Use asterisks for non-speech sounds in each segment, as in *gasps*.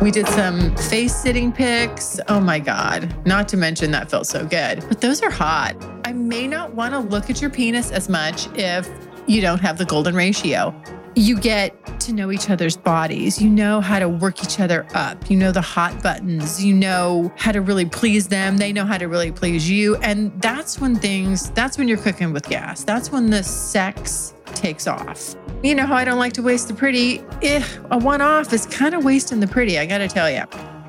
We did some face sitting pics. Oh my God. Not to mention that felt so good. But those are hot. I may not want to look at your penis as much if you don't have the golden ratio. You get to know each other's bodies. You know how to work each other up. You know the hot buttons. You know how to really please them. They know how to really please you. And that's when things, that's when you're cooking with gas. That's when the sex takes off. You know how I don't like to waste the pretty? Eh, a one off is kind of wasting the pretty, I gotta tell you.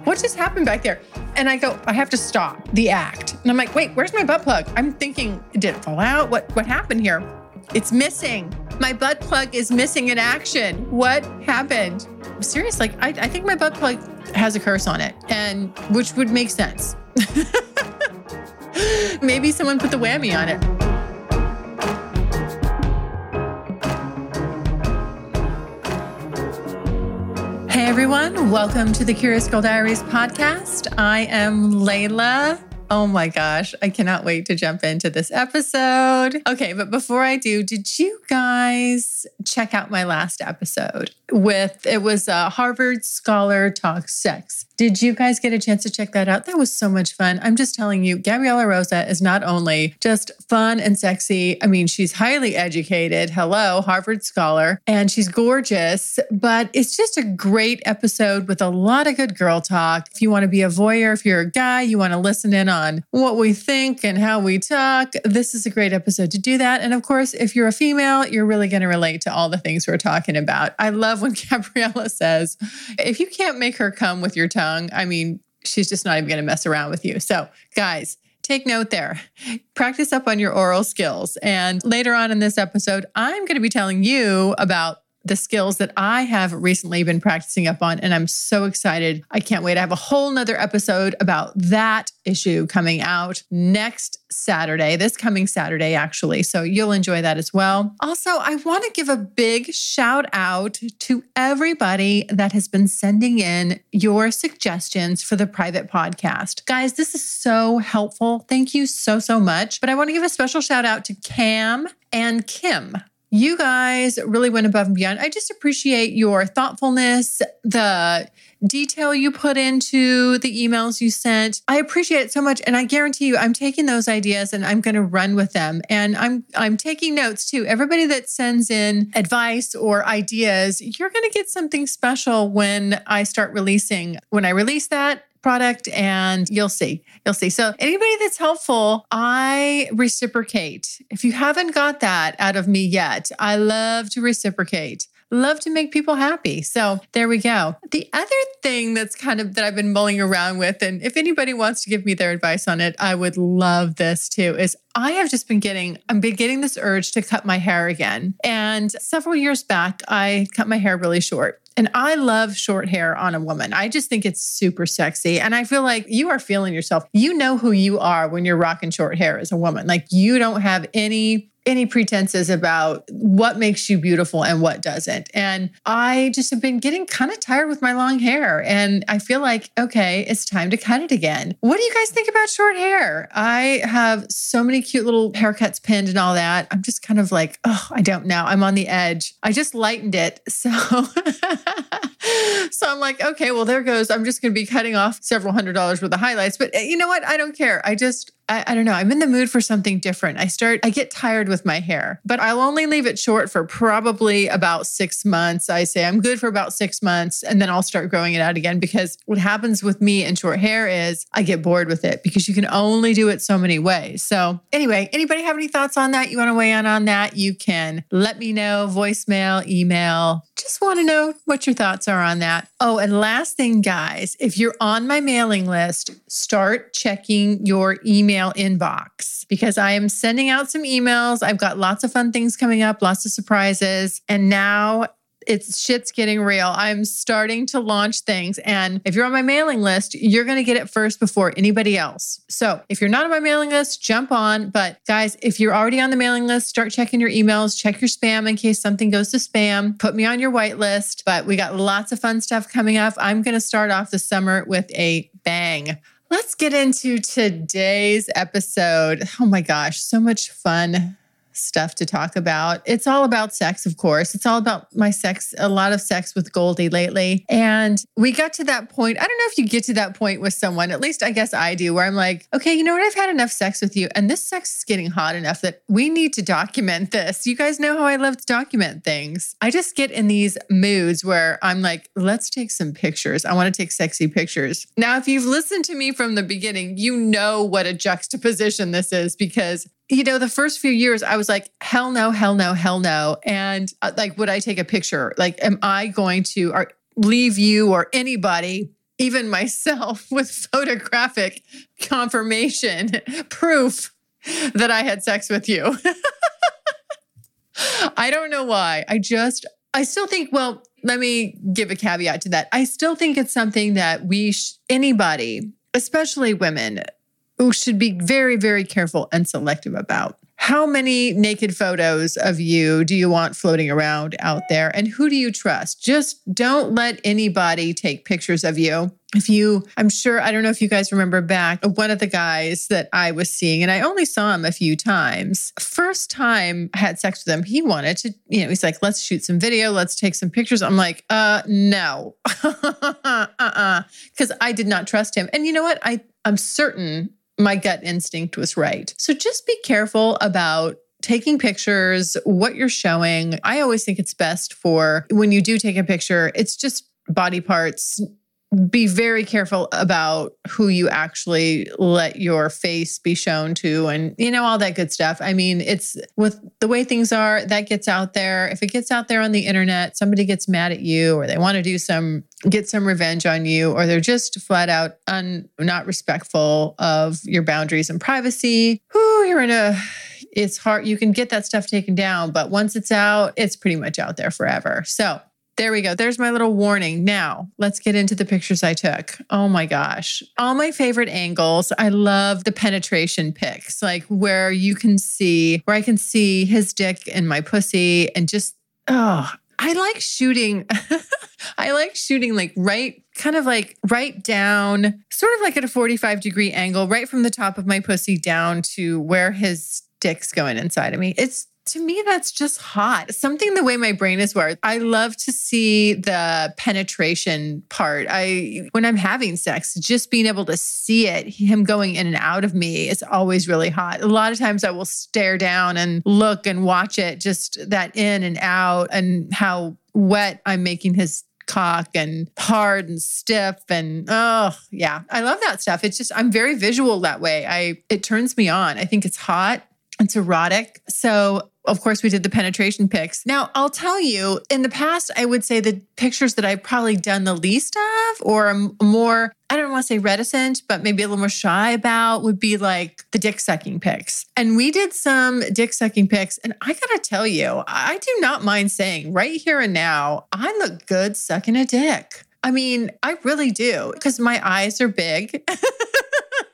What just happened back there? And I go, I have to stop the act. And I'm like, wait, where's my butt plug? I'm thinking, did it fall out? What what happened here? It's missing. My butt plug is missing in action. What happened? Serious, like I, I think my butt plug has a curse on it, and which would make sense. *laughs* Maybe someone put the whammy on it. Hey everyone, welcome to the Curious Girl Diaries podcast. I am Layla. Oh my gosh, I cannot wait to jump into this episode. Okay, but before I do, did you guys check out my last episode with it was a Harvard scholar talk sex? Did you guys get a chance to check that out? That was so much fun. I'm just telling you, Gabriella Rosa is not only just fun and sexy, I mean, she's highly educated. Hello, Harvard scholar, and she's gorgeous, but it's just a great episode with a lot of good girl talk. If you want to be a voyeur, if you're a guy, you want to listen in on what we think and how we talk, this is a great episode to do that. And of course, if you're a female, you're really going to relate to all the things we're talking about. I love when *laughs* Gabriella says, if you can't make her come with your tongue, young, I mean, she's just not even going to mess around with you. So, guys, take note there. Practice up on your oral skills. And later on in this episode, I'm going to be telling you about the skills that I have recently been practicing up on. And I'm so excited. I can't wait. I have a whole nother episode about that issue coming out next Saturday, this coming Saturday, actually. So you'll enjoy that as well. Also, I want to give a big shout out to everybody that has been sending in your suggestions for the private podcast. Guys, this is so helpful. Thank you so, so much. But I want to give a special shout out to Cam and Kim you guys really went above and beyond. I just appreciate your thoughtfulness, the detail you put into the emails you sent. I appreciate it so much and I guarantee you I'm taking those ideas and I'm going to run with them. And I'm I'm taking notes too. Everybody that sends in advice or ideas, you're going to get something special when I start releasing. When I release that, product and you'll see. You'll see. So, anybody that's helpful, I reciprocate. If you haven't got that out of me yet, I love to reciprocate. Love to make people happy. So there we go. The other thing that's kind of that I've been mulling around with, and if anybody wants to give me their advice on it, I would love this too, is I have just been getting, I'm been getting this urge to cut my hair again. And several years back, I cut my hair really short. And I love short hair on a woman. I just think it's super sexy. And I feel like you are feeling yourself. You know who you are when you're rocking short hair as a woman. Like you don't have any any pretenses about what makes you beautiful and what doesn't. And I just have been getting kind of tired with my long hair. And I feel like, okay, it's time to cut it again. What do you guys think about short hair? I have so many cute little haircuts pinned and all that. I'm just kind of like, oh, I don't know. I'm on the edge. I just lightened it. So. *laughs* *laughs* so I'm like, okay, well, there goes. I'm just going to be cutting off several hundred dollars worth of highlights. But eh, you know what? I don't care. I just, I, I, don't know. I'm in the mood for something different. I start, I get tired with my hair, but I'll only leave it short for probably about six months. I say I'm good for about six months and then I'll start growing it out again because what happens with me and short hair is I get bored with it because you can only do it so many ways. So, anyway, anybody have any thoughts on that? You want to weigh in on that? You can let me know, voicemail, email. Just want to know what your thoughts are on that. Oh, and last thing, guys, if you're on my mailing list, start checking your email email inbox because I am sending out some emails. I've got lots of fun things coming up, lots of surprises. And now it's shit's getting real. I'm starting to launch things. And if you're on my mailing list, you're going to get it first before anybody else. So if you're not on my mailing list, jump on. But guys, if you're already on the mailing list, start checking your emails, check your spam in case something goes to spam, put me on your whitelist. But we got lots of fun stuff coming up. I'm going to start off the summer with a bang. Let's get into today's episode. Oh my gosh, so much fun stuff to talk about. It's all about sex, of course. It's all about my sex, a lot of sex with Goldie lately. And we got to that point. I don't know if you get to that point with someone, at least I guess I do, where I'm like, okay, you know what? I've had enough sex with you. And this sex is getting hot enough that we need to document this. You guys know how I love to document things. I just get in these moods where I'm like, let's take some pictures. I want to take sexy pictures. Now, if you've listened to me from the beginning, you know what a juxtaposition this is because you know, the first few years, I was like, hell no, hell no, hell no. And uh, like, would I take a picture? Like, am I going to leave you or anybody, even *laughs* myself, with photographic confirmation, *laughs* proof that I had sex with you? *laughs* I don't know why. I just, I still think, well, let me give a caveat to that. I still think it's something that we, sh- anybody, especially women, who should be very, very careful and selective about. How many naked photos of you do you want floating around out there? And who do you trust? Just don't let anybody take pictures of you. If you, I'm sure, I don't know if you guys remember back, one of the guys that I was seeing, and I only saw him a few times. First time I had sex with him, he wanted to, you know, he's like, let's shoot some video, let's take some pictures. I'm like, uh, no, *laughs* uh uh, because I did not trust him. And you know what? I, I'm certain my gut instinct was right. So just be careful about taking pictures, what you're showing. I always think it's best for when you do take a picture, it's just body parts, be very careful about who you actually let your face be shown to and you know all that good stuff. I mean, it's with the way things are, that gets out there. If it gets out there on the internet, somebody gets mad at you or they want to do some get some revenge on you or they're just flat out un, not respectful of your boundaries and privacy. Who you're in a it's hard you can get that stuff taken down, but once it's out, it's pretty much out there forever. So, there we go. There's my little warning. Now, let's get into the pictures I took. Oh my gosh. All my favorite angles. I love the penetration pics, like where you can see, where I can see his dick and my pussy and just, oh, I like shooting. *laughs* I like shooting like right, kind of like right down, sort of like at a 45 degree angle, right from the top of my pussy down to where his dick's going inside of me. It's to me, that's just hot. Something the way my brain is wired. I love to see the penetration part. I, when I'm having sex, just being able to see it, him going in and out of me is always really hot. A lot of times I will stare down and look and watch it, just that in and out and how wet I'm making his cock and hard and stiff and oh yeah i love that stuff it's just i'm very visual that way i it turns me on i think it's hot it's erotic. So, of course, we did the penetration pics. Now, I'll tell you, in the past, I would say the pictures that I've probably done the least of or more, I don't want to say reticent, but maybe a little more shy about would be like the dick sucking pics. And we did some dick sucking pics. And I got to tell you, I do not mind saying right here and now, I look good sucking a dick. I mean, I really do because my eyes are big. *laughs*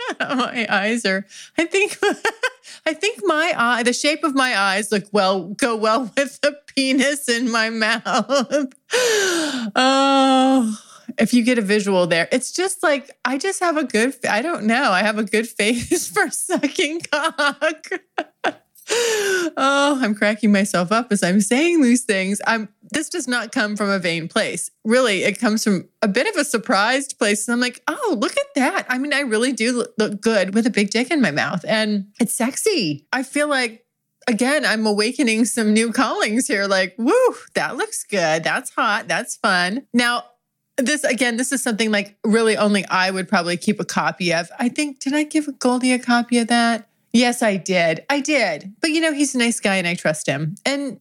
*laughs* my eyes are, I think. *laughs* I think my eye, the shape of my eyes look well, go well *laughs* with the penis in my mouth. *gasps* oh, if you get a visual there, it's just like, I just have a good, I don't know, I have a good face for sucking cock. oh, I'm cracking myself up as I'm saying these things. I'm this does not come from a vain place. Really, it comes from a bit of a surprised place. And I'm like, oh, look at that. I mean, I really do look good with a big dick in my mouth. And it's sexy. I feel like again, I'm awakening some new callings here. Like, woo, that looks good. That's hot. That's fun. Now, this again, this is something like really only I would probably keep a copy of. I think, did I give Goldie a copy of that? Yes, I did. I did. But you know, he's a nice guy and I trust him. And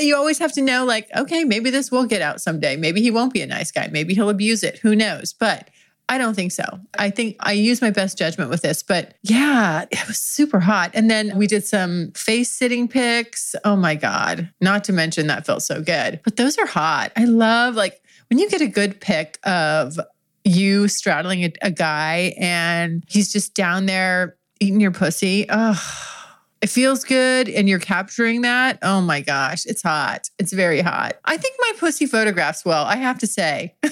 you always have to know, like, okay, maybe this will get out someday. Maybe he won't be a nice guy. Maybe he'll abuse it. Who knows? But I don't think so. I think I use my best judgment with this, but yeah, it was super hot. And then we did some face sitting pics. Oh my God. Not to mention that felt so good. But those are hot. I love like when you get a good pic of you straddling a, a guy and he's just down there eating your pussy. Oh, it feels good and you're capturing that. Oh my gosh, it's hot. It's very hot. I think my pussy photographs well, I have to say. *laughs*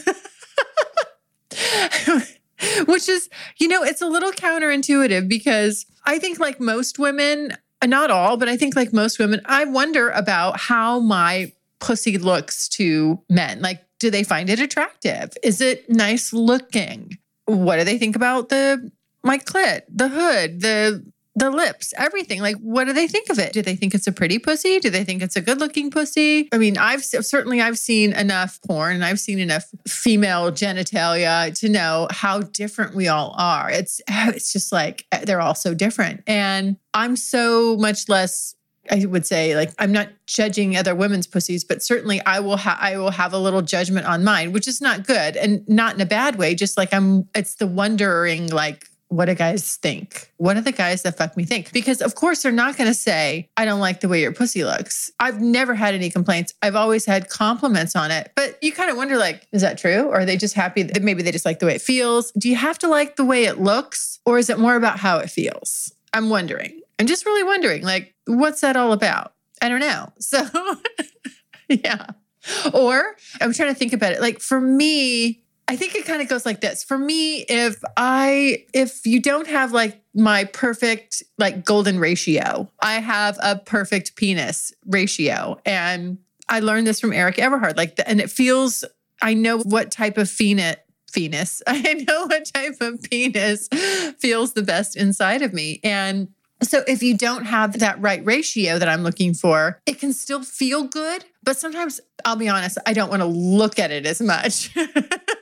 Which is, you know, it's a little counterintuitive because I think, like most women, uh, not all, but I think, like most women, I wonder about how my pussy looks to men. Like, do they find it attractive? Is it nice looking? What do they think about the my clit, the hood, the the lips, everything. Like, what do they think of it? Do they think it's a pretty pussy? Do they think it's a good looking pussy? I mean, I've certainly I've seen enough porn and I've seen enough female genitalia to know how different we all are. It's *laughs* it's just like eh, they're all so different, and I'm so much less. I would say like I'm not judging other women's pussies, but certainly I will ha- I will have a little judgment on mine, which is not good and not in a bad way. Just like I'm, it's the wondering like what do guys think? What do the guys that fuck me think? Because of course they're not going to say, I don't like the way your pussy looks. I've never had any complaints. I've always had compliments on it. But you kind of wonder like, is that true? Or are they just happy that maybe they just like the way it feels? Do you have to like the way it looks? Or is it more about how it feels? I'm wondering. I'm just really wondering, like, what's that all about? I don't know. *laughs* So yeah. Or I'm trying to think about it. Like for me, I think it kind of goes like this. For me, if I if you don't have like my perfect like golden ratio, I have a perfect penis ratio and I learned this from Eric Everhard like and it feels I know what type of penis penis. *laughs* I know what type of penis feels the best inside of me and so if you don't have that right ratio that I'm looking for, it can still feel good, but sometimes I'll be honest, I don't want to look at it as much. *laughs*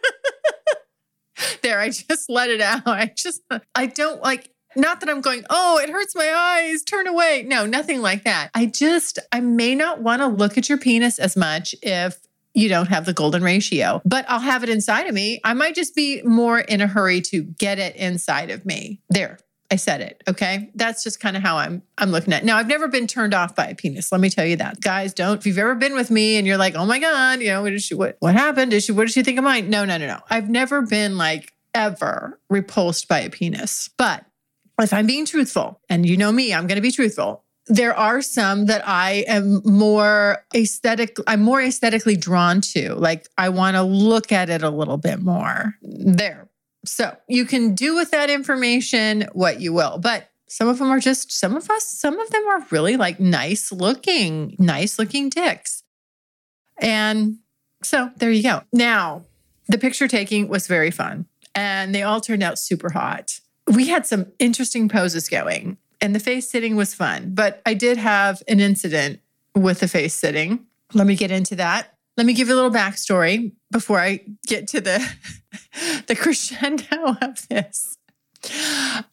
*laughs* there. I just let it out. I just, I don't like, not that I'm going, oh, it hurts my eyes, turn away. No, nothing like that. I just, I may not want to look at your penis as much if you don't have the golden ratio, but I'll have it inside of me. I might just be more in a hurry to get it inside of me. There. I said it. Okay. That's just kind of how I'm I'm looking at it. Now I've never been turned off by a penis. Let me tell you that. Guys, don't if you've ever been with me and you're like, oh my God, you know, what she what what happened? Did she what did she think of mine? No, no, no, no. I've never been like ever repulsed by a penis. But if I'm being truthful, and you know me, I'm gonna be truthful. There are some that I am more aesthetic, I'm more aesthetically drawn to. Like I want to look at it a little bit more. There, so you can do with that information what you will. But some of them are just, some of us, some of them are really like nice looking, nice looking dicks. And so there you go. Now, the picture taking was very fun and they all turned out super hot. We had some interesting poses going and the face sitting was fun, but I did have an incident with the face sitting. Let me get into that. Let me give you a little backstory before I get to the *laughs* the crescendo of this.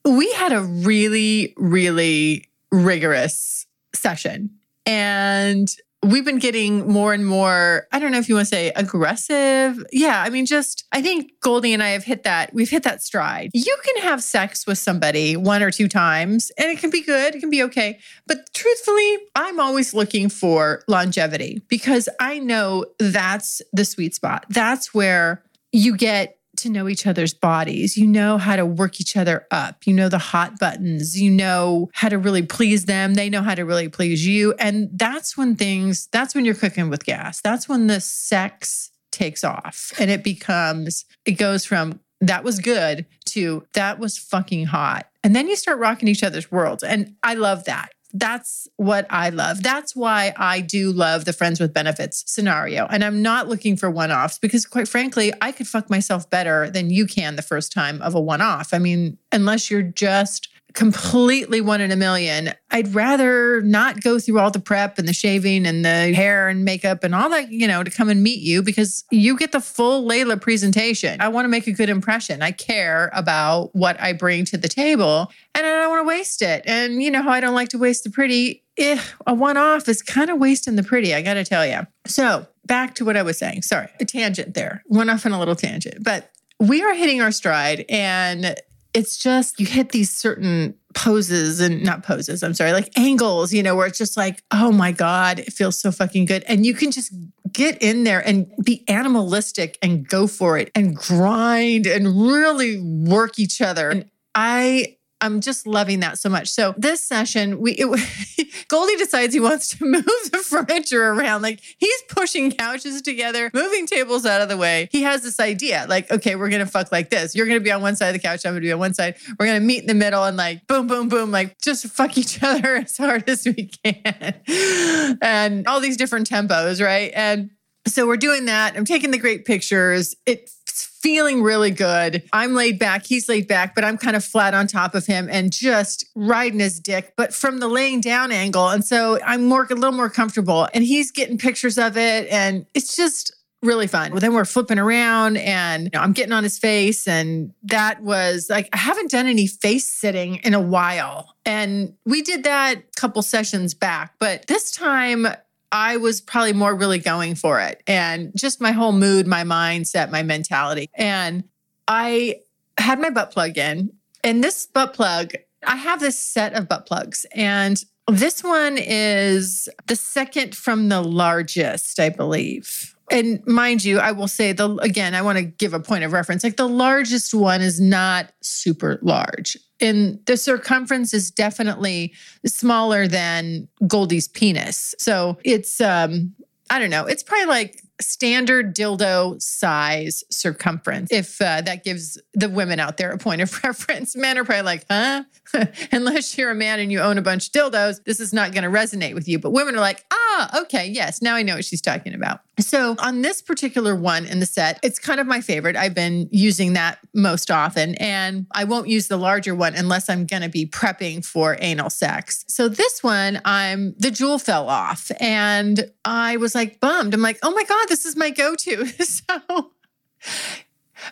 We had a really, really rigorous session. And we've been getting more and more, I don't know if you want to say aggressive. Yeah, I mean, just, I think Goldie and I have hit that, we've hit that stride. You can have sex with somebody one or two times and it can be good, it can be okay. But truthfully, I'm always looking for longevity because I know that's the sweet spot. That's where you get to know each other's bodies. You know how to work each other up. You know the hot buttons. You know how to really please them. They know how to really please you. And that's when things, that's when you're cooking with gas. That's when the sex takes off and it becomes, it goes from that was good to that was fucking hot. And then you start rocking each other's worlds. And I love that that's what I love. That's why I do love the friends with benefits scenario. And I'm not looking for one offs because, quite frankly, I could fuck myself better than you can the first time of a one off. I mean, unless you're just completely one in a million. I'd rather not go through all the prep and the shaving and the hair and makeup and all that, you know, to come and meet you because you get the full Layla presentation. I want to make a good impression. I care about what I bring to the table and I don't want to waste it. And you know how I don't like to waste the pretty. Eh, a one off is kind of wasting the pretty, I got to tell you. So, back to what I was saying. Sorry, a tangent there. Went off on a little tangent. But we are hitting our stride and it's just you hit these certain poses and not poses, I'm sorry, like angles, you know, where it's just like, oh my God, it feels so fucking good. And you can just get in there and be animalistic and go for it and grind and really work each other. And I I'm just loving that so much. So this session, we it, *laughs* Goldie decides he wants to *laughs* move the furniture around. Like he's pushing couches together, moving tables out of the way. He has this idea, like, okay, we're gonna fuck like this. You're gonna be on one side of the couch. I'm gonna be on one side. We're gonna meet in the middle and like boom, boom, boom, like just fuck each *laughs* other as hard as we can, and all these different tempos, right? And so we're doing that. I'm taking the great pictures. It feeling really good. I'm laid back, he's laid back, but I'm kind of flat on top of him and just riding his dick, but from the laying down angle. And so I'm more a little more comfortable and he's getting pictures of it and it's just really fun. Well, then we're flipping around and you know, I'm getting on his face. And that was like, I haven't done any face sitting in a while. And we did that a couple sessions back, but this time I was probably more really going for it and just my whole mood, my mindset, my mentality. And I had my butt plug in, and this butt plug, I have this set of butt plugs, and this one is the second from the largest, I believe. And mind you, I will say the again, I want to give a point of reference. Like the largest one is not super large. And the circumference is definitely smaller than Goldie's penis. So it's um I don't know, it's probably like standard dildo size circumference. If uh, that gives the women out there a point of *laughs* reference, men are probably like, huh? *laughs* Unless you're a man and you own a bunch of dildos, this is not going to resonate with you. But women are like, ah, okay, yes, now I know what she's talking about. So on this particular one in the set, it's kind of my favorite. I've been using that most often, and I won't use the larger one unless I'm going to be prepping for anal sex. So this one, I'm the jewel fell off, and I was like bummed. I'm like, oh my god, this is my go-to. *laughs* so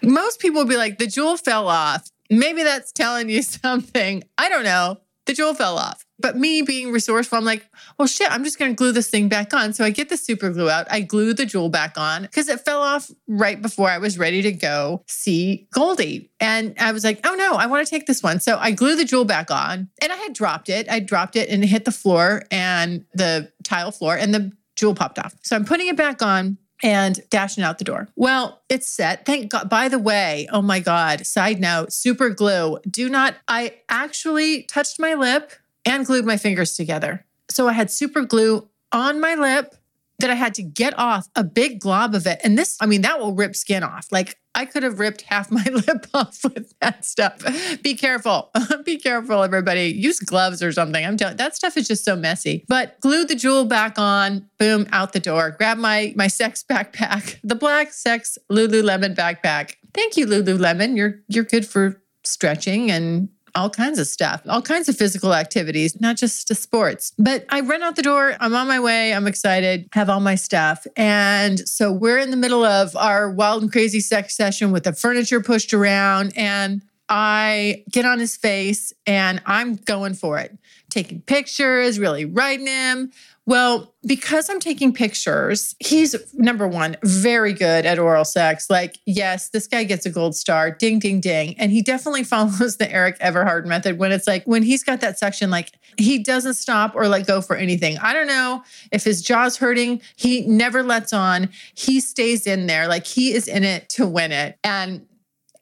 most people will be like, the jewel fell off. Maybe that's telling you *laughs* something. I don't know. The jewel fell off. But me being resourceful, I'm like, well, shit, I'm just going to glue this thing back on. So I get the super glue out. I glue the jewel back on because it fell off right before I was ready to go see Goldie. And I was like, oh no, I want to take this one. So I glue the jewel back on and I had dropped it. I dropped it and it hit the floor and the tile floor and the jewel popped off. So I'm putting it back on and dashing out the door. Well, it's set. Thank God. By the way, oh my God, side note, super glue. Do not, I actually touched my lip and glued my fingers together. So I had super glue on my lip that I had to get off a big glob of it. And this, I mean, that will rip skin off. Like I could have ripped half *laughs* my lip off with that stuff. Be careful. *laughs* Be careful, everybody. Use gloves or something. I'm telling that stuff is just so messy. But glued the jewel back on, boom, out the door. Grab my my sex backpack, *laughs* the black sex Lululemon backpack. Thank you, Lululemon. You're you're good for stretching and all kinds of stuff, all kinds of physical activities, not just sports. But I run out the door. I'm on my way. I'm excited, have all my stuff. And so we're in the middle of our wild and crazy sex session with the furniture pushed around. And I get on his face and I'm going for it, taking pictures, really writing him. Well, because I'm taking pictures, he's number one, very good at oral sex. Like, yes, this guy gets a gold star, ding, ding, ding. And he definitely *laughs* follows the Eric Everhard method when it's like, when he's got that section, like he doesn't stop or let go for anything. I don't know if his jaw's hurting. He never lets on. He stays in there. Like he is in it to win it. And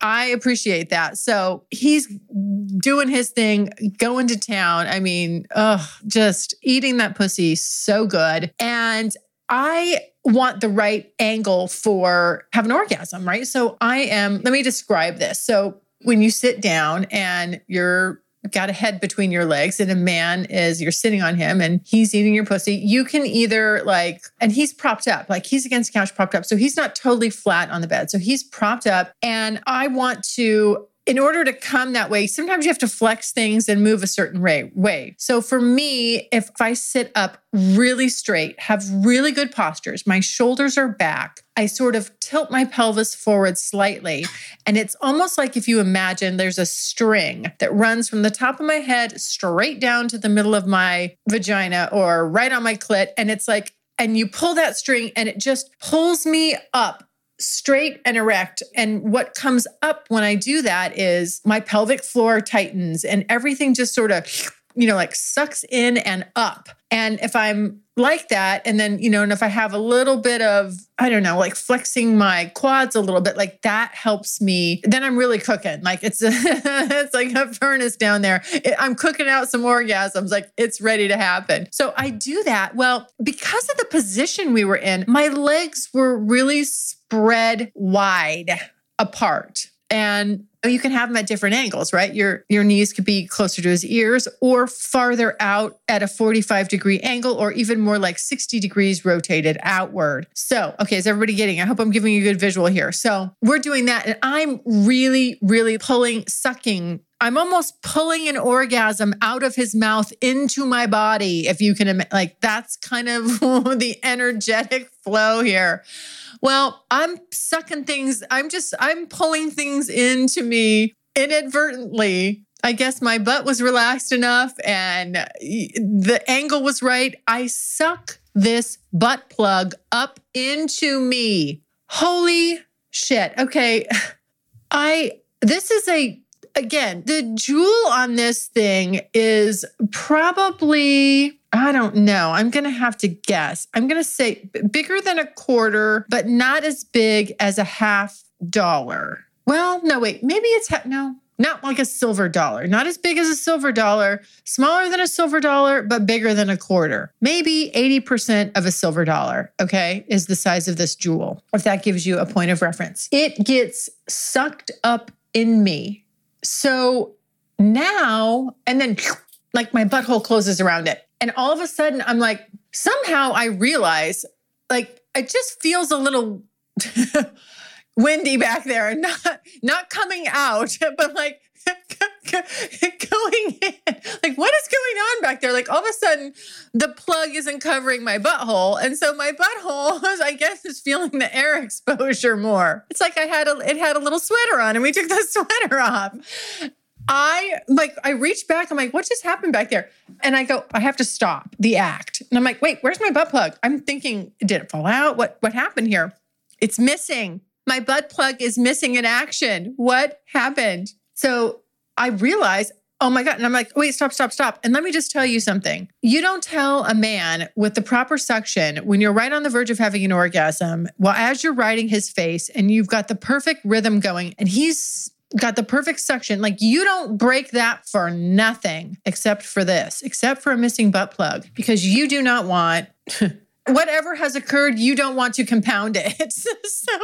I appreciate that. So he's doing his thing, going to town. I mean, oh, just eating that pussy so good. And I want the right angle for have an orgasm, right? So I am, let me describe this. So when you sit down and you're got a head between your legs and a man is you're sitting on him and he's eating your pussy. You can either like and he's propped up like he's against the couch propped up. So he's not totally flat on the bed. So he's propped up and i want to in order to come that way, sometimes you have to flex things and move a certain way. So for me, if I sit up really straight, have really good postures, my shoulders are back, I sort of tilt my pelvis forward slightly. And it's almost like if you imagine there's a string that runs from the top of my head straight down to the middle of my vagina or right on my clit. And it's like, and you pull that string and it just pulls me up straight and erect. And what comes up when I do that is my pelvic floor tightens and everything just sort of, you know, like sucks in and up. And if I'm like that, and then, you know, and if I have a little bit of, I don't know, like flexing my quads a little bit, like that helps me, then I'm really cooking. Like it's, a, *laughs* it's like a furnace down there. I'm cooking out some orgasms, like it's ready to happen. So I do that. Well, because of the position we were in, my legs were really spread wide apart. And oh, you can have them at different angles, right? Your your knees could be closer to his ears or farther out at a 45 degree angle or even more like 60 degrees rotated outward. So, okay, is everybody getting? I hope I'm giving you a good visual here. So, we're doing that and I'm really really pulling sucking I'm almost pulling an orgasm out of his mouth into my body if you can like that's kind of *laughs* the energetic flow here. Well, I'm sucking things, I'm just, I'm pulling things into me inadvertently. I guess my butt was relaxed enough and uh, the angle was right. I suck this butt plug up into me. Holy shit. Okay. *sighs* I, this is a, again, the jewel on this thing is probably I don't know. I'm going to have to guess. I'm going to say bigger than a quarter, but not as big as a half dollar. Well, no, wait. Maybe it's ha- no, not like a silver dollar. Not as big as a silver dollar, smaller than a silver dollar, but bigger than a quarter. Maybe 80% of a silver dollar, okay, is the size of this jewel. If that gives you a point of reference. It gets sucked up in me. So now, and then like my butthole closes around it. And all of a sudden, I'm like, somehow I realize, like, it just feels a little *laughs* windy back there and *laughs* not not coming out, *laughs* but like going in. Like, what is going on back there? Like, all of a sudden, the plug isn't covering my butthole, and so my butthole, is, I guess, is feeling the air exposure more. It's like I had a it had a little sweater on, and we took the sweater off. I like I reach back, I'm like, what just happened back there? And I go, I have to stop the act. And I'm like, wait, where's my butt plug? I'm thinking, did it fall out? What what happened here? It's missing. My butt plug is missing in action. What happened? So I realize, oh my God. And I'm like, wait, stop, stop, stop. And let me just tell you something. You don't tell a man with the proper suction when you're right on the verge of having an orgasm, well, as you're riding his face and you've got the perfect rhythm going and he's got the perfect suction. Like you don't break that for nothing except for this, except for a missing butt plug, because you do not want *laughs* whatever has occurred, you don't want to compound it. *laughs* so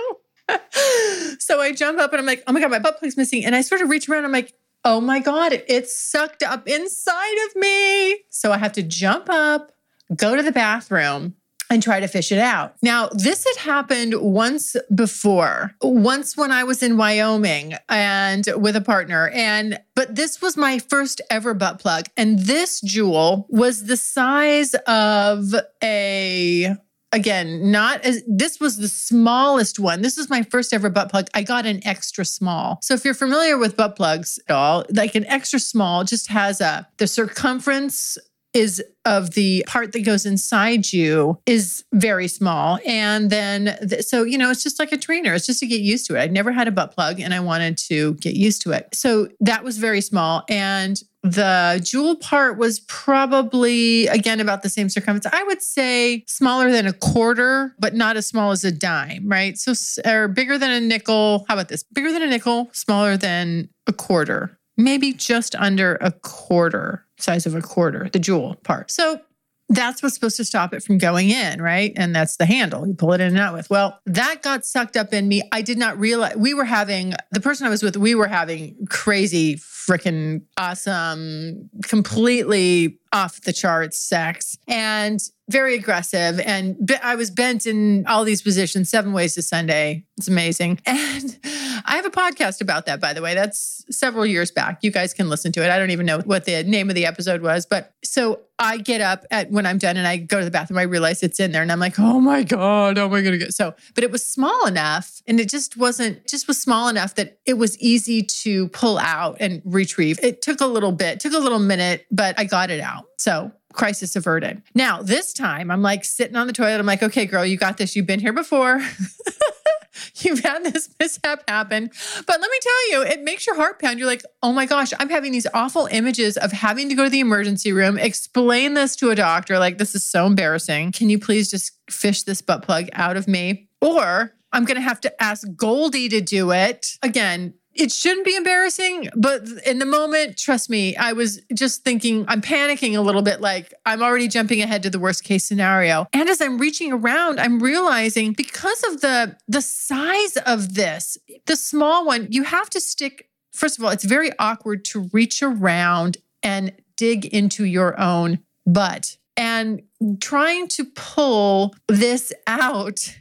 so I jump up and I'm like, oh my God, my butt plug's missing. And I sort of reach around, I'm like, oh my God, it's sucked up inside of me. So I have to jump up, go to the bathroom, and try to fish it out. Now, this had happened once before, once when I was in Wyoming and with a partner. And, but this was my first ever butt plug. And this jewel was the size of a, again, not as this was the smallest one. This is my first ever butt plug. I got an extra small. So if you're familiar with butt plugs at all, like an extra small just has a the circumference is of the part that goes inside you is very small. And then, th- so, you know, it's just like a trainer. It's just to get used to it. I'd never had a butt plug and I wanted to get used to it. So that was very small. And the jewel part was probably, again, about the same circumference. I would say smaller than a quarter, but not as small as a dime, right? So, or bigger than a nickel. How about this? Bigger than a nickel, smaller than a quarter, maybe just under a quarter size of a quarter, the jewel part. So that's what's supposed to stop it from going in, right? And that's the handle you pull it in and out with. Well, that got sucked up in me. I did not realize we were having the person I was with, we were having crazy, freaking awesome, completely off the charts sex and very aggressive. And I was bent in all these positions, seven ways to Sunday. It's amazing. *laughs* And I have a podcast about that, by the way. That's several years back. You guys can listen to it. I don't even know what the name of the episode was. But so I get up at when I'm done and I go to the bathroom. I realize it's in there and I'm like, oh my God, going to go? So, but it was small enough and it just wasn't, just was small enough that it was easy to pull out and retrieve. It took a little bit, took a little minute, but I got it out. So crisis averted. Now, this time I'm like sitting on the toilet. I'm like, okay, girl, you got this. You've been here before. *laughs* you've had this mishap happen. But let me tell you, it makes your heart pound. You're like, oh my gosh, I'm having these awful images of having to go to the emergency room, explain this to a doctor. Like, this is so embarrassing. Can you please just fish this butt plug out of me? Or I'm going to have to ask Goldie to do it. Again, it shouldn't be embarrassing, but in the moment, trust me, I was just thinking, I'm panicking a little bit, like I'm already jumping ahead to the worst case scenario. And as I'm reaching around, I'm realizing because of the the size of this, the small one, you have to stick. First of all, it's very awkward to reach around and dig into your own butt. And trying to pull this out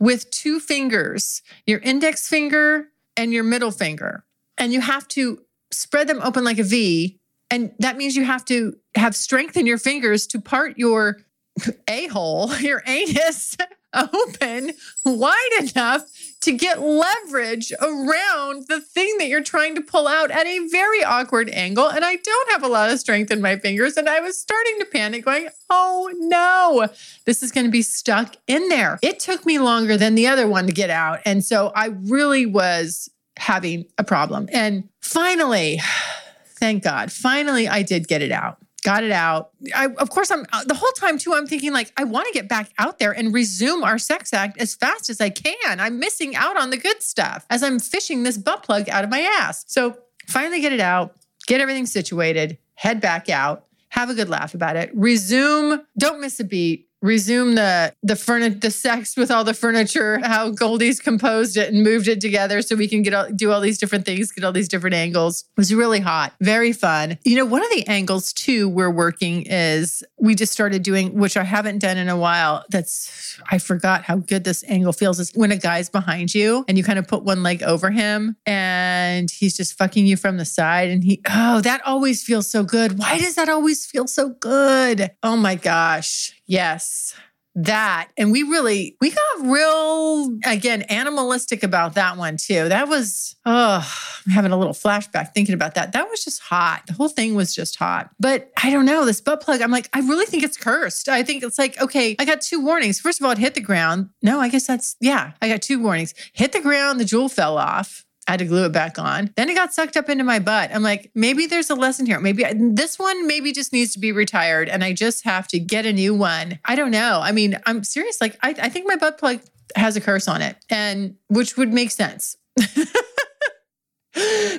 with two fingers, your index finger and your middle finger. And you have to spread them open like a V. And that means you have to have strength in your fingers to part your *laughs* a hole, your anus open wide enough to get leverage around the thing that you're trying to pull out at a very awkward angle. And I don't have a lot of strength in my fingers. And I was starting to panic, going, oh no, this is going to be stuck in there. It took me longer than the other one to get out. And so I really was having a problem. And finally, *sighs* thank God, finally I did get it out got it out. I, of course, I'm uh, the whole time too. I'm thinking like I want to get back out there and resume our sex act as fast as I can. I'm missing out on the good stuff as I'm fishing this butt plug out of my ass. So finally, get it out, get everything situated, head back out, have a good laugh about it, resume. Don't miss a beat resume the the furniture the sex with all the furniture how goldie's composed it and moved it together so we can get all, do all these different things get all these different angles. It was really hot very fun. You know one of the angles too we're working is we just started doing which i haven't done in a while that's i forgot how good this angle feels is when a guy's behind you and you kind of put one leg over him and he's just fucking you from the side and he oh that always feels so good. Why does that always feel so good? Oh my gosh Yes. That. And we really, we got real, again, animalistic about that one too. That was, oh, I'm having a little flashback thinking about that. That was just hot. The whole thing was just hot. But I don't know, this butt plug, I'm like, I really think it's cursed. I think it's like, okay, I got two warnings. First of all, it hit the ground. No, I guess that's, yeah, I got two warnings. Hit the ground, the jewel fell off. I had to glue it back on. Then it got sucked up into my butt. I'm like, maybe there's a lesson here. Maybe I, this one maybe just needs to be retired and I just have to get a new one. I don't know. I mean, I'm serious. Like, I, I think my butt plug has a curse on it, and which would make sense. *laughs*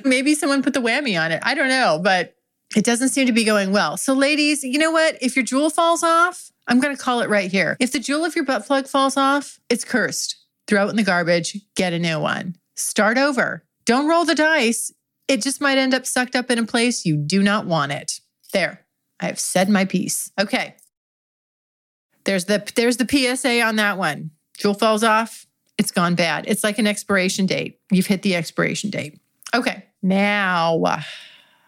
maybe someone put the whammy on it. I don't know, but it doesn't seem to be going well. So, ladies, you know what? If your jewel falls off, I'm going to call it right here. If the jewel of your butt plug falls off, it's cursed. Throw it in the garbage, get a new one start over. Don't roll the dice. It just might end up sucked up in a place you do not want it. There, I have said my piece. Okay. There's the there's the PSA on that one. Jewel falls off, it's gone bad. It's like an expiration date. You've hit the expiration date. Okay. Now,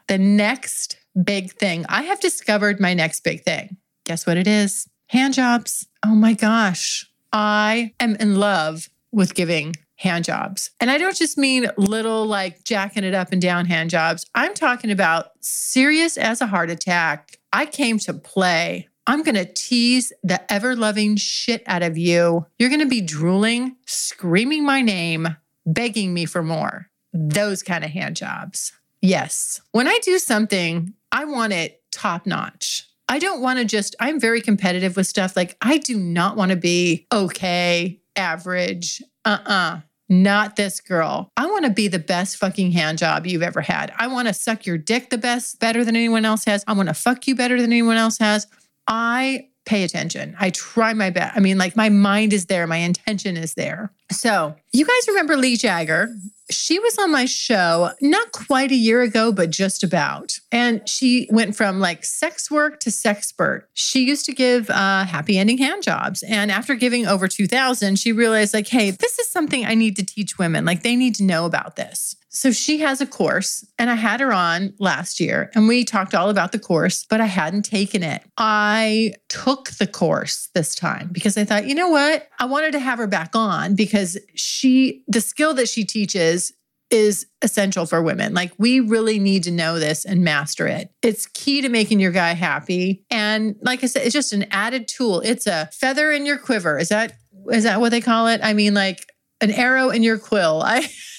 the next big thing. I have discovered my next big thing. Guess what it is? Hand jobs. Oh my gosh. I am in love with giving hand jobs. And I don't just mean little like jacking it up and down hand jobs. I'm talking about serious as a heart attack. I came to play. I'm going to tease the ever loving shit out of you. You're going to be drooling, screaming my name, begging me for more. Those kind of hand jobs. Yes. When I do something, I want it top notch. I don't want to just, I'm very competitive with stuff. Like, I do not want to be okay, average, uh uh-uh, uh not this girl. I want to be the best fucking hand job you've ever had. I want to suck your dick the best, better than anyone else has. I want to fuck you better than anyone else has. I pay attention. I try my best. I mean, like my mind is there, my intention is there. So, you guys remember Lee Jagger? She was on my show not quite a year ago, but just about. And she went from like sex work to sexpert. She used to give uh, happy ending hand jobs. And after giving over 2,000, she realized, like, hey, this is something I need to teach women. Like, they need to know about this. So she has a course, and I had her on last year, and we talked all about the course, but I hadn't taken it. I took the course this time because I thought, you know what? I wanted to have her back on because she, the skill that she teaches is essential for women. Like we really need to know this and master it. It's key to making your guy happy. And like I said, it's just an added tool. It's a feather in your quiver. Is that is that what they call it? I mean like an arrow in your quill. I *laughs*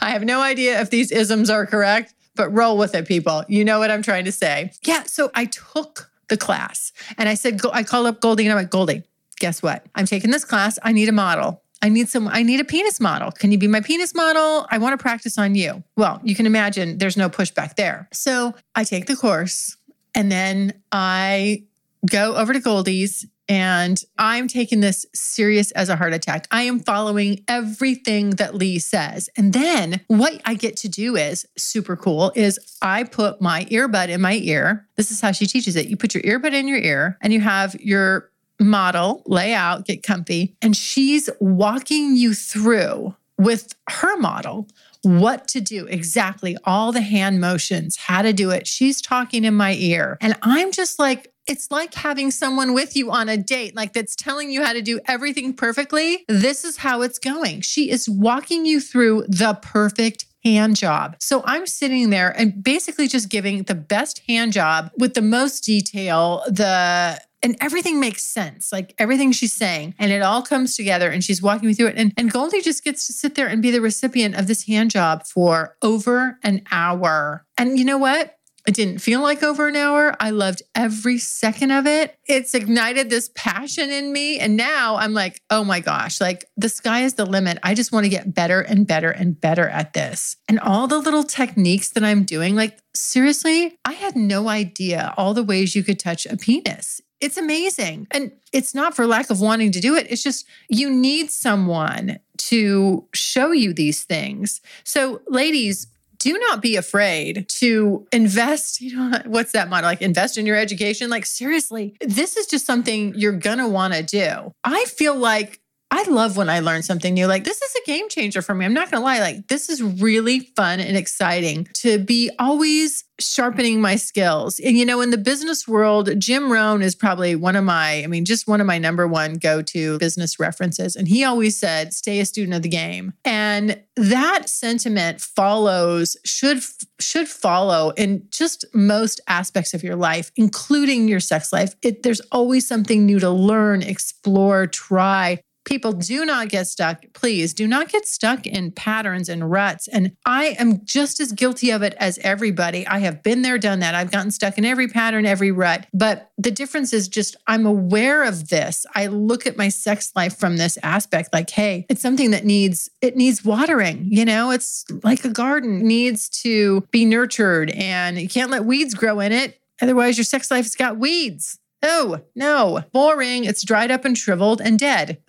I have no idea if these isms are correct, but roll with it, people. You know what I'm trying to say. Yeah. So I took the class and I said, I called up Goldie and I'm like, Goldie, guess what? I'm taking this class. I need a model. I need some, I need a penis model. Can you be my penis model? I want to practice on you. Well, you can imagine there's no pushback there. So I take the course and then I go over to Goldie's and I'm taking this serious as a heart attack. I am following everything that Lee says. And then what I get to do is super cool is I put my earbud in my ear. This is how she teaches it. You put your earbud in your ear and you have your model lay out, get comfy, and she's walking you through with her model what to do exactly, all the hand motions, how to do it. She's talking in my ear. And I'm just like, it's like having someone with you on a date, like that's telling you how to do everything perfectly. This is how it's going. She is walking you through the perfect hand job. So I'm sitting there and basically just giving the best hand job with the most detail, the and everything makes sense, like everything she's saying, and it all comes together. And she's walking me through it. And, and Goldie just gets to sit there and be the recipient of this hand job for over an hour. And you know what? It didn't feel like over an hour. I loved every second of it. It's ignited this passion in me. And now I'm like, oh my gosh, like the sky is the limit. I just want to get better and better and better at this. And all the little techniques that I'm doing, like seriously, I had no idea all the ways you could touch a penis. It's amazing. And it's not for lack of wanting to do it. It's just you need someone to show you these things. So, ladies, do not be afraid to invest. *laughs* You know, what's that model? Like invest in your education. Like, seriously, this is just something you're going to want to do. I feel like I love when I learn something new. Like, this is a game changer for me. I'm not going to lie. Like, this is really fun and exciting to be always sharpening my skills. And, you know, in the business world, Jim Rohn is probably one of my, I mean, just one of my number one go to business references. And he always said, stay a student of the game. And that sentiment follows, should, should follow in just most aspects of your life, including your sex life. It, there's always something new to learn, explore, try people do not get stuck. Please do not get stuck in patterns and ruts. And I am just as guilty of it as everybody. I have been there, done that. I've gotten stuck in every pattern, every rut. But the difference is just I'm aware of this. I look at my sex life from this aspect like, hey, it's something that needs it needs watering, you know? It's like a garden, it needs to be nurtured and you can't let weeds grow in it. Otherwise, your sex life's got weeds. Oh, no, boring. It's dried up and shriveled and dead.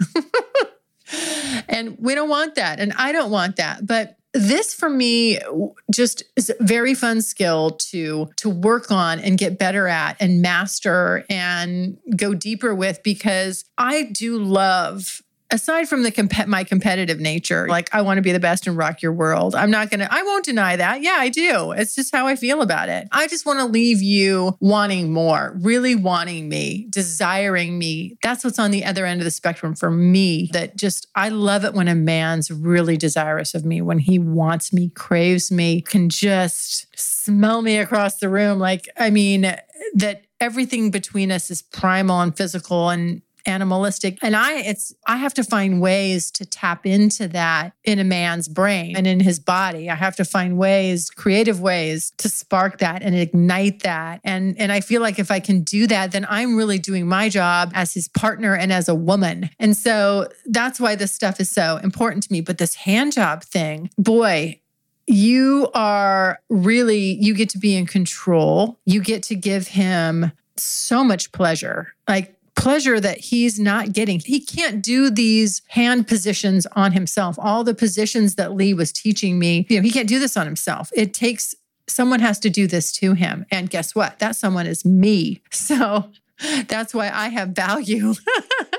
*laughs* and we don't want that. And I don't want that. But this for me just is a very fun skill to to work on and get better at and master and go deeper with because I do love aside from the comp- my competitive nature, like I want to be the best and rock your world. I'm not going to I won't deny that. Yeah, I do. It's just how I feel about it. I just want to leave you wanting more, really wanting me, desiring me. That's what's on the other end of the spectrum for me. That just I love it when a man's really desirous of me, when he wants me, craves me, can just smell me across the room like I mean that everything between us is primal and physical and animalistic. And i it's i have to find ways to tap into that in a man's brain and in his body. I have to find ways creative ways to spark that and ignite that. And and i feel like if i can do that then i'm really doing my job as his partner and as a woman. And so that's why this stuff is so important to me. But this hand job thing boy you are really you get to be in control. You get to give him so much pleasure. Like pleasure that he's not getting. He can't do these hand positions on himself. All the positions that Lee was teaching me, you know, he can't do this on himself. It takes someone has to do this to him. And guess what? That someone is me. *laughs* So that's why I have value.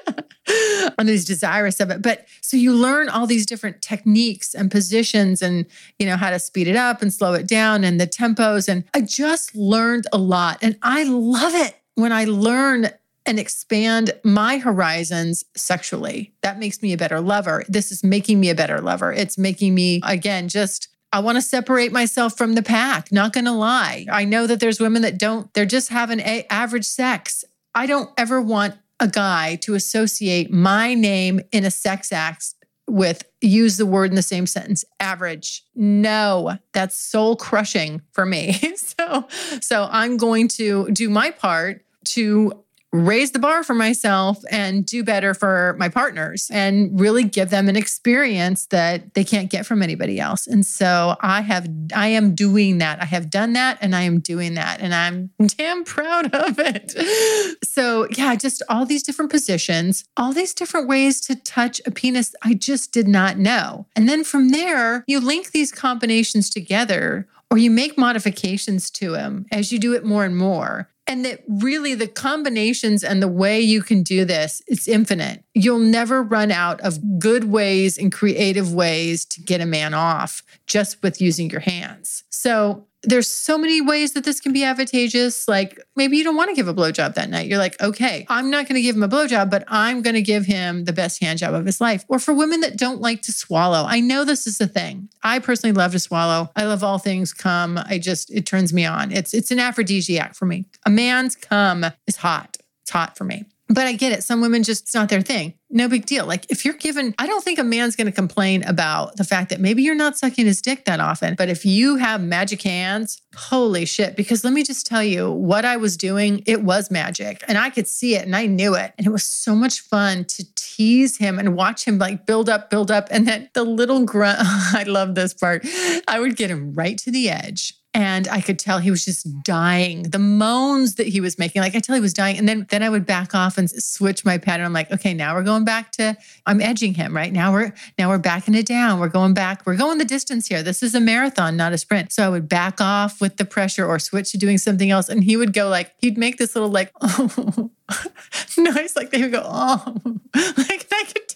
*laughs* and he's desirous of it. But so you learn all these different techniques and positions and, you know, how to speed it up and slow it down and the tempos. And I just learned a lot. And I love it when I learn and expand my horizons sexually. That makes me a better lover. This is making me a better lover. It's making me, again, just I want to separate myself from the pack. Not going to lie. I know that there's women that don't, they're just having a- average sex. I don't ever want a guy to associate my name in a sex act with use the word in the same sentence average no that's soul crushing for me *laughs* so so i'm going to do my part to raise the bar for myself and do better for my partners and really give them an experience that they can't get from anybody else. And so I have I am doing that. I have done that and I am doing that and I'm *laughs* damn proud of it. So, yeah, just all these different positions, all these different ways to touch a penis I just did not know. And then from there, you link these combinations together or you make modifications to them as you do it more and more. And that really the combinations and the way you can do this, it's infinite. You'll never run out of good ways and creative ways to get a man off just with using your hands. So there's so many ways that this can be advantageous. Like maybe you don't want to give a blowjob that night. You're like, okay, I'm not going to give him a blowjob, but I'm going to give him the best hand job of his life. Or for women that don't like to swallow, I know this is the thing. I personally love to swallow. I love all things cum. I just it turns me on. It's it's an aphrodisiac for me. A man's cum is hot. It's hot for me. But I get it. Some women just, it's not their thing. No big deal. Like if you're given, I don't think a man's going to complain about the fact that maybe you're not sucking his dick that often. But if you have magic hands, holy shit. Because let me just tell you what I was doing, it was magic and I could see it and I knew it. And it was so much fun to tease him and watch him like build up, build up. And then the little grunt, *laughs* I love this part. I would get him right to the edge and I could tell he was just dying. The moans that he was making, like I tell he was dying. And then then I would back off and switch my pattern. I'm like, okay, now we're going back to I'm edging him, right? Now we're now we're backing it down. We're going back. We're going the distance here. This is a marathon, not a sprint. So I would back off with the pressure or switch to doing something else. And he would go like, he'd make this little like, *laughs* oh noise, like they would go, oh, *laughs* like I could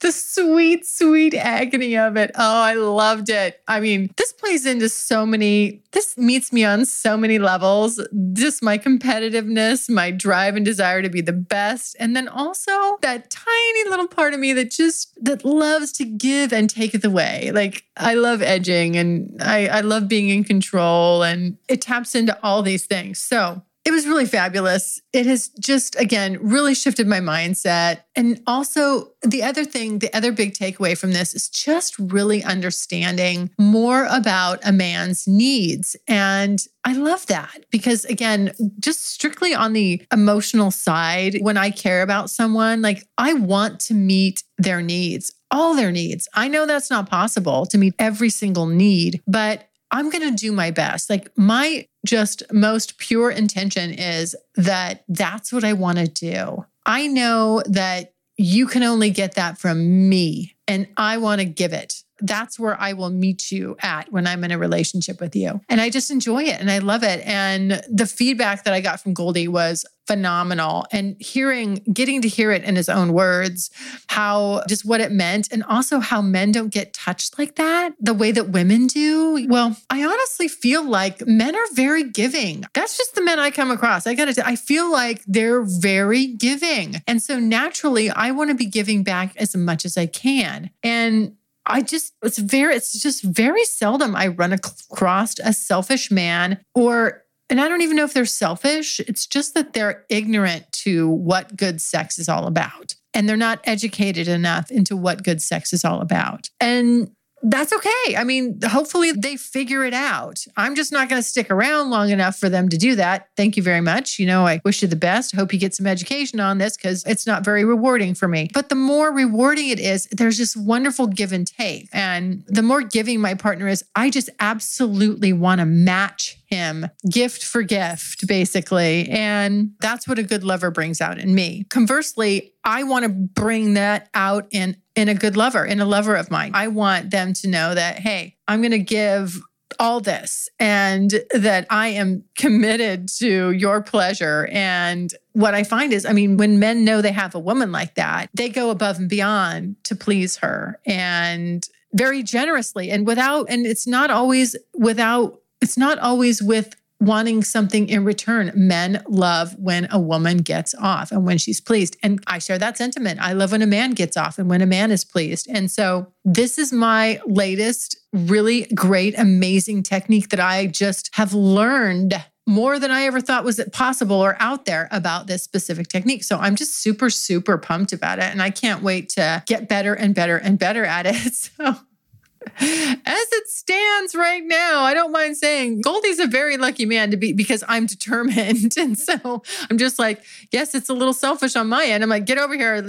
the sweet, sweet agony of it. Oh, I loved it. I mean, this plays into so many, this meets me on so many levels. Just my competitiveness, my drive and desire to be the best. And then also that tiny little part of me that just that loves to give and take it away. Like I love edging and I, I love being in control and it taps into all these things. So it was really fabulous. It has just, again, really shifted my mindset. And also, the other thing, the other big takeaway from this is just really understanding more about a man's needs. And I love that because, again, just strictly on the emotional side, when I care about someone, like I want to meet their needs all their needs. I know that's not possible to meet every single need, but I'm going to do my best. Like my just most pure intention is that that's what I want to do. I know that you can only get that from me and I want to give it. That's where I will meet you at when I'm in a relationship with you. And I just enjoy it and I love it. And the feedback that I got from Goldie was phenomenal. And hearing, getting to hear it in his own words, how just what it meant, and also how men don't get touched like that the way that women do. Well, I honestly feel like men are very giving. That's just the men I come across. I gotta, I feel like they're very giving. And so naturally, I wanna be giving back as much as I can. And I just, it's very, it's just very seldom I run across a selfish man or and I don't even know if they're selfish. It's just that they're ignorant to what good sex is all about. And they're not educated enough into what good sex is all about. And that's okay. I mean, hopefully they figure it out. I'm just not going to stick around long enough for them to do that. Thank you very much. You know, I wish you the best. Hope you get some education on this because it's not very rewarding for me. But the more rewarding it is, there's just wonderful give and take. And the more giving my partner is, I just absolutely want to match him gift for gift, basically. And that's what a good lover brings out in me. Conversely, I want to bring that out in in a good lover, in a lover of mine. I want them to know that, hey, I'm going to give all this and that I am committed to your pleasure. And what I find is, I mean, when men know they have a woman like that, they go above and beyond to please her and very generously and without, and it's not always without, it's not always with wanting something in return. Men love when a woman gets off and when she's pleased. And I share that sentiment. I love when a man gets off and when a man is pleased. And so this is my latest really great, amazing technique that I just have learned more than I ever thought was it possible or out there about this specific technique. So I'm just super, super pumped about it. And I can't wait to get better and better and better at it. *laughs* So as it stands right now, I don't mind saying Goldie's a very lucky man to be because I'm determined. *laughs* And so I'm just like, yes, it's a little selfish on my end. I'm like, get over here,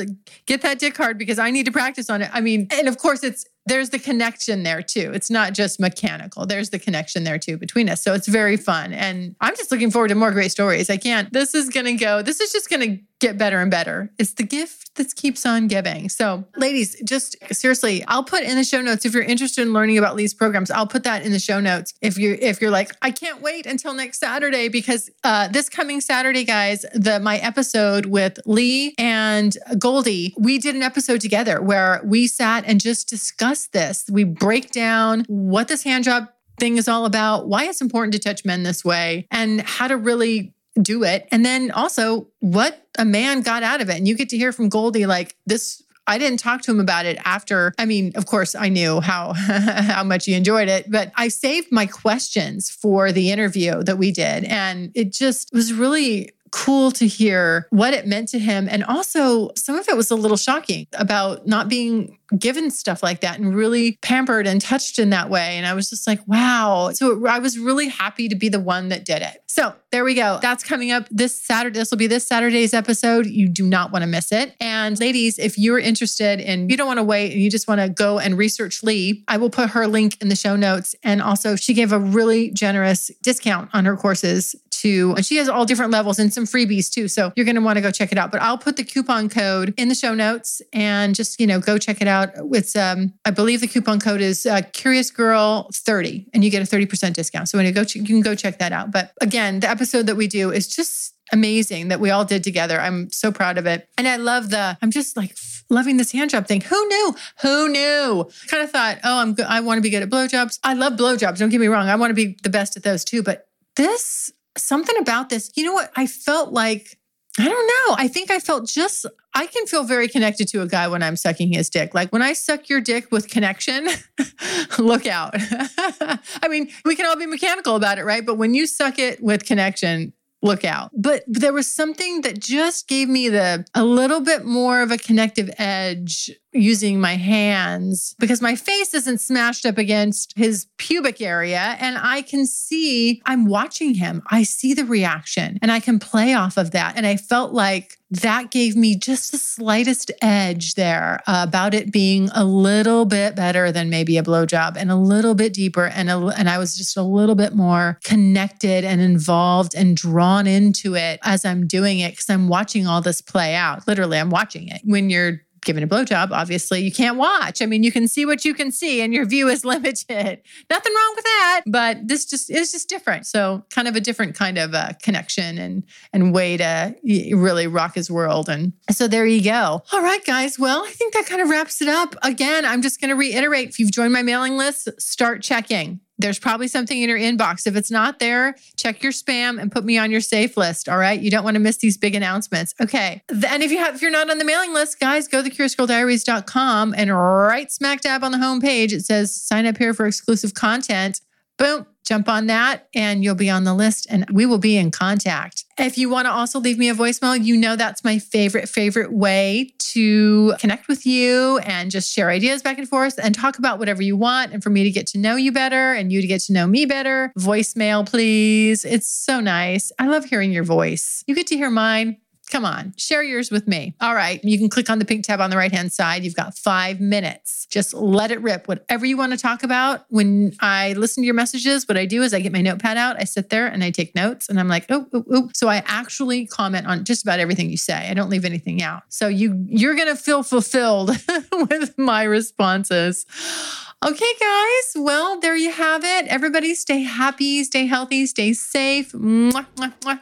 get that dick hard because I need to practice on it. I mean, and of course, it's there's the connection there too. It's not just mechanical. There's the connection there too between us. So it's very fun. And I'm just looking forward to more great stories. I can't, this is going to go, this is just going to get better and better. It's the gift that keeps on giving. So, ladies, just seriously, I'll put in the show notes if you're interested in learning about Lee's programs. I'll put that in the show notes. If you're if you're like, I can't wait until next Saturday because uh, this coming Saturday, guys, the my episode with Lee and Goldie, we did an episode together where we sat and just discussed this. We break down what this hand job thing is all about, why it's important to touch men this way, and how to really do it. And then also what a man got out of it. And you get to hear from Goldie like this I didn't talk to him about it after. I mean, of course, I knew how *laughs* how much he enjoyed it, but I saved my questions for the interview that we did, and it just was really cool to hear what it meant to him. And also, some of it was a little shocking about not being given stuff like that and really pampered and touched in that way. And I was just like, wow. So I was really happy to be the one that did it. So there we go. That's coming up this Saturday. This will be this Saturday's episode. You do not want to miss it. And ladies, if you're interested and you don't want to wait and you just want to go and research Lee, I will put her link in the show notes. And also, she gave a really generous discount on her courses to, and she has all different levels and some freebies too. So you're going to want to go check it out. But I'll put the coupon code in the show notes and just, you know, go check it out. It's, um, I believe the coupon code is uh, Curious Girl 30 and you get a 30% discount. So when you go, you can go check that out. But again, the episode that we do is just amazing that we all did together. I'm so proud of it. And I love the, I'm just like loving this hand job thing. Who knew? Who knew? Kind of thought, oh, I'm good. I want to be good at blowjobs. I love blowjobs. Don't get me wrong. I want to be the best at those too. But this something about this, you know what? I felt like, I don't know. I think I felt just, I can feel very connected to a guy when I'm sucking his dick. Like when I suck your dick with connection, *laughs* look out. *laughs* I mean, we can all be mechanical about it, right? But when you suck it with connection, look out. But there was something that just gave me the a little bit more of a connective edge using my hands because my face isn't smashed up against his pubic area and I can see I'm watching him. I see the reaction and I can play off of that. And I felt like that gave me just the slightest edge there about it being a little bit better than maybe a blowjob and a little bit deeper. And, a, and I was just a little bit more connected and involved and drawn into it as I'm doing it because I'm watching all this play out. Literally, I'm watching it. When you're given a blowjob, obviously you can't watch. I mean, you can see what you can see and your view is *laughs* limited. Nothing wrong with that, but this just is just different. So kind of a different kind of uh, connection and and way to really rock his world. And so there you go. All right, guys. Well, I think that kind of wraps it up. Again, I'm just going to reiterate: if you've joined my mailing list, start checking there's probably something in your inbox. If it's not there, check your spam and put me on your safe list. All right. You don't want to miss these big announcements. Okay. And if you have if you're not on the mailing list, guys, go to curiousgirldiaries.com and right smack dab on the homepage, it says sign up here for exclusive content. Boom jump on that and you'll be on the list and we will be in contact. If you want to also leave me a voicemail, you know that's my favorite, favorite way to connect with you and just share ideas back and forth and talk about whatever you want and for me to get to know you better and you to get to know me better. Voicemail, please. It's so nice. I love hearing your voice. You get to hear mine. Come on, share yours with me. All right. You can click on the pink tab on the right hand side. You've got five minutes. Just let it rip. Whatever you want to talk about. When I listen to your messages, what I do is I get my notepad out, I sit there and I take notes and I'm like, oh, oh, oh. So I actually comment on just about everything you say. I don't leave anything out. So you you're gonna feel fulfilled *laughs* with my responses. Okay, guys. Well, there you have it. Everybody stay happy, stay healthy, stay safe. Mwah, mwah, mwah.